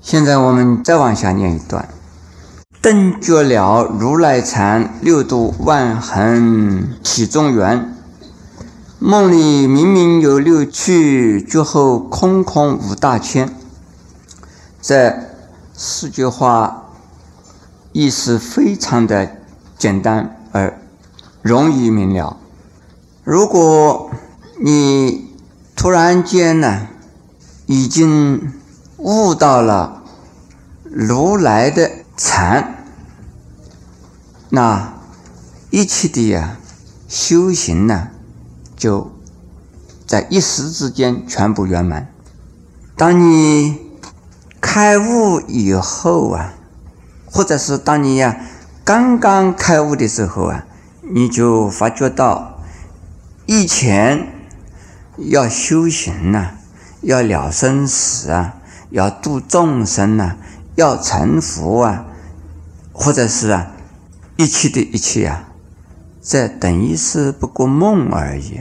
现在我们再往下念一段：顿觉了如来禅，六度万恒体中缘。梦里明明有六趣，觉后空空无大千。这四句话意思非常的简单而容易明了。如果你突然间呢，已经悟到了如来的禅，那一切的呀修行呢？就在一时之间全部圆满。当你开悟以后啊，或者是当你呀刚刚开悟的时候啊，你就发觉到以前要修行呐，要了生死啊，要度众生呐，要成佛啊，或者是啊一切的一切啊。这等于是不过梦而已。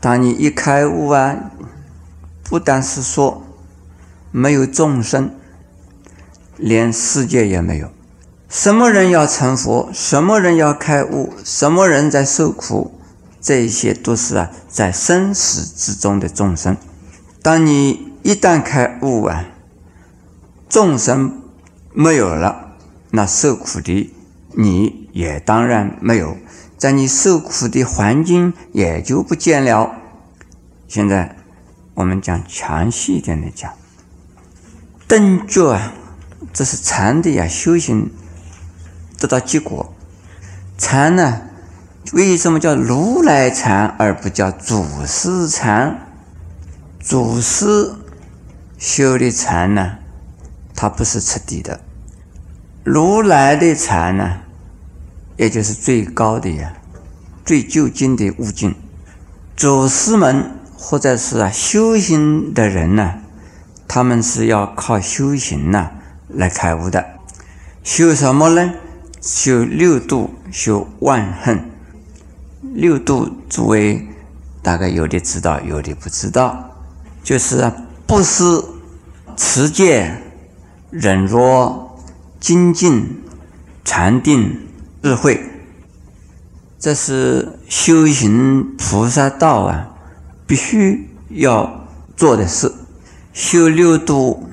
当你一开悟啊，不但是说没有众生，连世界也没有。什么人要成佛？什么人要开悟？什么人在受苦？这些都是啊，在生死之中的众生。当你一旦开悟啊，众生没有了，那受苦的你也当然没有。在你受苦的环境也就不见了。现在我们讲详细一点的讲，顿觉啊，这是禅的呀，修行得到结果。禅呢，为什么叫如来禅而不叫祖师禅？祖师修的禅呢，它不是彻底的；如来的禅呢？也就是最高的呀，最究竟的悟境。祖师们或者是啊修行的人呢，他们是要靠修行呐来开悟的。修什么呢？修六度，修万恨。六度，诸位大概有的知道，有的不知道。就是啊，布施、持戒、忍辱、精进、禅定。智慧，这是修行菩萨道啊，必须要做的事。修六度，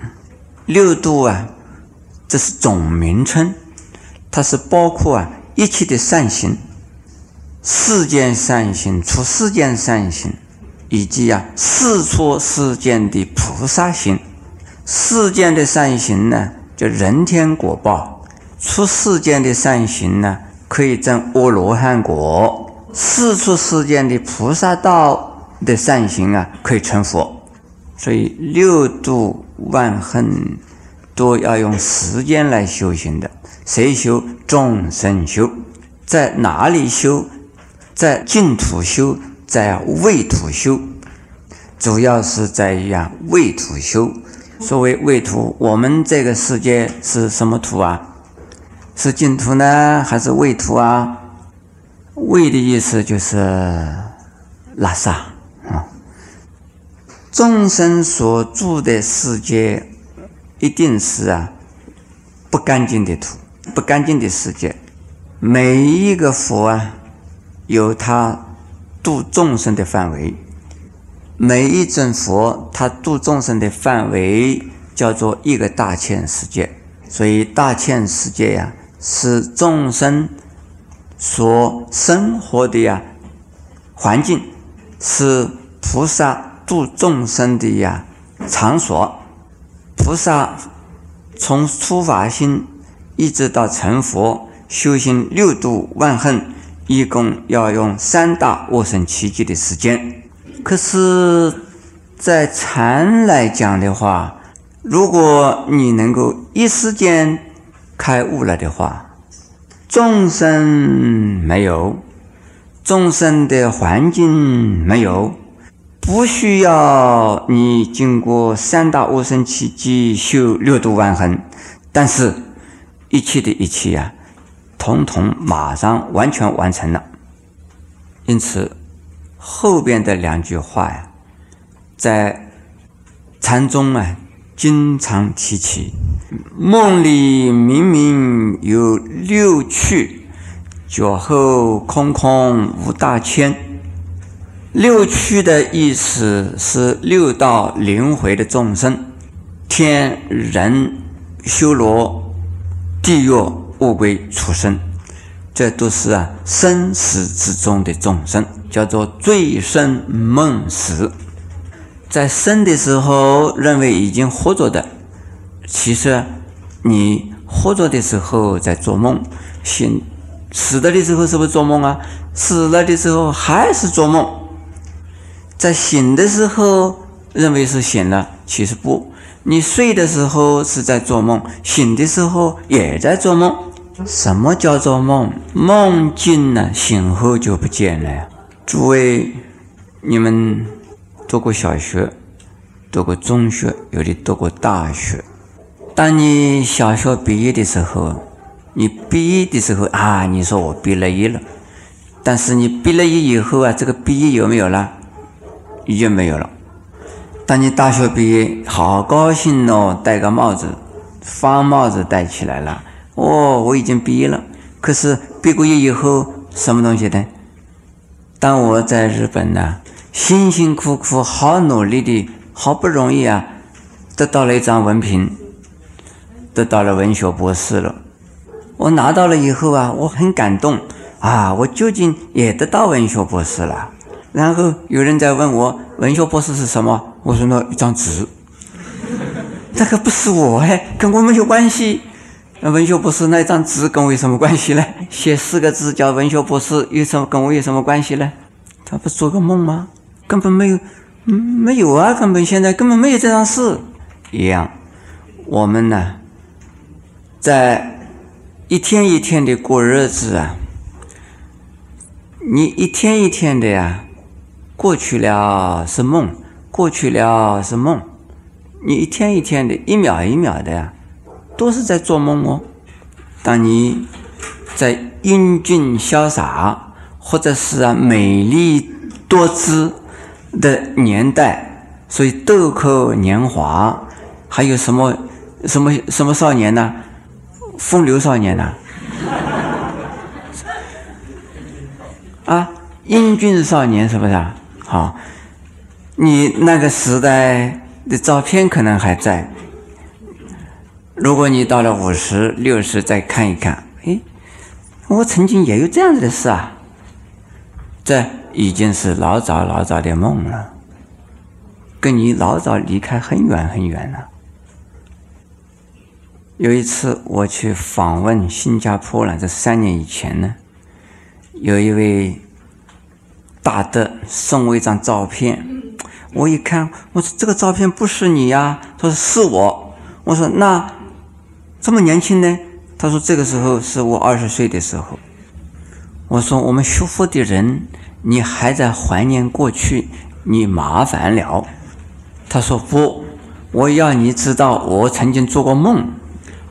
六度啊，这是总名称，它是包括啊一切的善行，世间善行、出世间善行，以及啊世出世间的菩萨行。世间的善行呢，叫人天果报。出世间的善行呢，可以证阿罗汉果；四出世间的菩萨道的善行啊，可以成佛。所以六度万恨都要用时间来修行的。谁修？众生修。在哪里修？在净土修，在未土修。主要是在于呀未土修。所谓未土，我们这个世界是什么土啊？是净土呢，还是未土啊？未的意思就是垃圾啊。众生所住的世界，一定是啊不干净的土，不干净的世界。每一个佛啊，有他度众生的范围；每一尊佛，他度众生的范围叫做一个大千世界。所以大千世界呀。是众生所生活的呀环境，是菩萨度众生的呀场所。菩萨从初发心一直到成佛，修行六度万恨，一共要用三大卧生奇迹的时间。可是，在禅来讲的话，如果你能够一时间。开悟了的话，众生没有，众生的环境没有，不需要你经过三大无生奇迹修六度万恒，但是，一切的一切呀，统统马上完全完成了。因此，后边的两句话呀，在禅宗啊经常提起。梦里明明有六趣，脚后空空无大千。六趣的意思是六道轮回的众生，天人修罗、地狱恶鬼畜生，这都是啊生死之中的众生，叫做醉生梦死。在生的时候认为已经活着的，其实你活着的时候在做梦，醒死了的时候是不是做梦啊？死了的时候还是做梦。在醒的时候认为是醒了，其实不。你睡的时候是在做梦，醒的时候也在做梦。什么叫做梦？梦境呢？醒后就不见了呀。诸位，你们读过小学，读过中学，有的读过大学。当你小学毕业的时候，你毕业的时候啊，你说我毕了业了。但是你毕了业以后啊，这个毕业有没有了？已经没有了。当你大学毕业，好高兴哦，戴个帽子，方帽子戴起来了。哦，我已经毕业了。可是毕过业以后，什么东西呢？当我在日本呢，辛辛苦苦、好努力的，好不容易啊，得到了一张文凭，得到了文学博士了。我拿到了以后啊，我很感动啊，我究竟也得到文学博士了。然后有人在问我文学博士是什么？我说那一张纸，这个不是我哎，跟我没有关系。那文学博士那张纸跟我有什么关系呢？写四个字叫文学博士，有什么跟我有什么关系呢？他不做个梦吗？根本没有，没有啊，根本现在根本没有这张事。一样，我们呢，在一天一天的过日子啊，你一天一天的呀。过去了是梦，过去了是梦，你一天一天的，一秒一秒的呀，都是在做梦哦。当你在英俊潇洒，或者是啊美丽多姿的年代，所以豆蔻年华，还有什么什么什么少年呢？风流少年呢？啊，英俊少年是不是啊？好，你那个时代的照片可能还在。如果你到了五十六十再看一看，哎，我曾经也有这样子的事啊。这已经是老早老早的梦了，跟你老早离开很远很远了。有一次我去访问新加坡了，这三年以前呢，有一位。大德送我一张照片，我一看，我说这个照片不是你呀，他说是我，我说那这么年轻呢？他说这个时候是我二十岁的时候。我说我们学佛的人，你还在怀念过去，你麻烦了。他说不，我要你知道我曾经做过梦。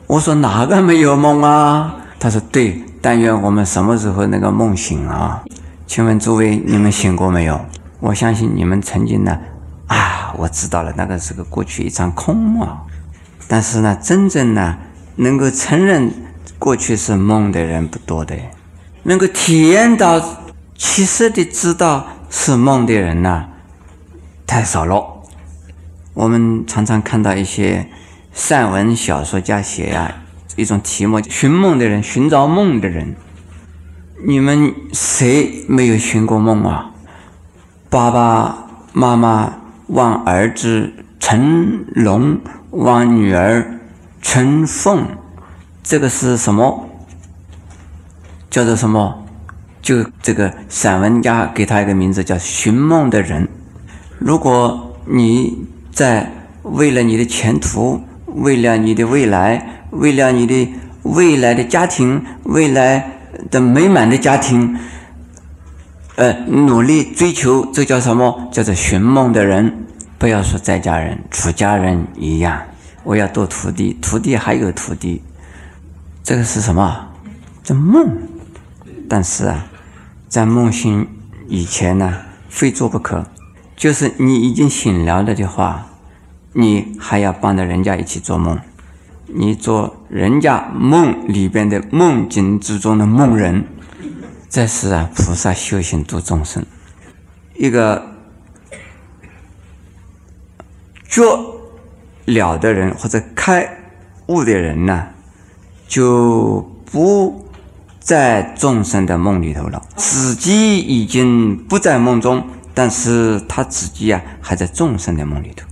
我说哪个没有梦啊？他说对，但愿我们什么时候那个梦醒啊？请问诸位，你们醒过没有？我相信你们曾经呢，啊，我知道了，那个是个过去一场空梦。但是呢，真正呢，能够承认过去是梦的人不多的，能够体验到切实的知道是梦的人呢，太少了。我们常常看到一些散文小说家写呀，一种题目“寻梦的人”，寻找梦的人。你们谁没有寻过梦啊？爸爸妈妈望儿子成龙，望女儿陈凤，这个是什么？叫做什么？就这个散文家给他一个名字叫寻梦的人。如果你在为了你的前途，为了你的未来，为了你的未来的家庭，未来。的美满的家庭，呃，努力追求，这叫什么？叫做寻梦的人。不要说在家人，出家人一样。我要做徒弟，徒弟还有徒弟，这个是什么？这梦。但是啊，在梦醒以前呢，非做不可。就是你已经醒了了的话，你还要帮着人家一起做梦，你做人家梦里边的梦境之中的梦人，这是啊菩萨修行度众生。一个觉了的人或者开悟的人呢，就不在众生的梦里头了，自己已经不在梦中，但是他自己啊还在众生的梦里头。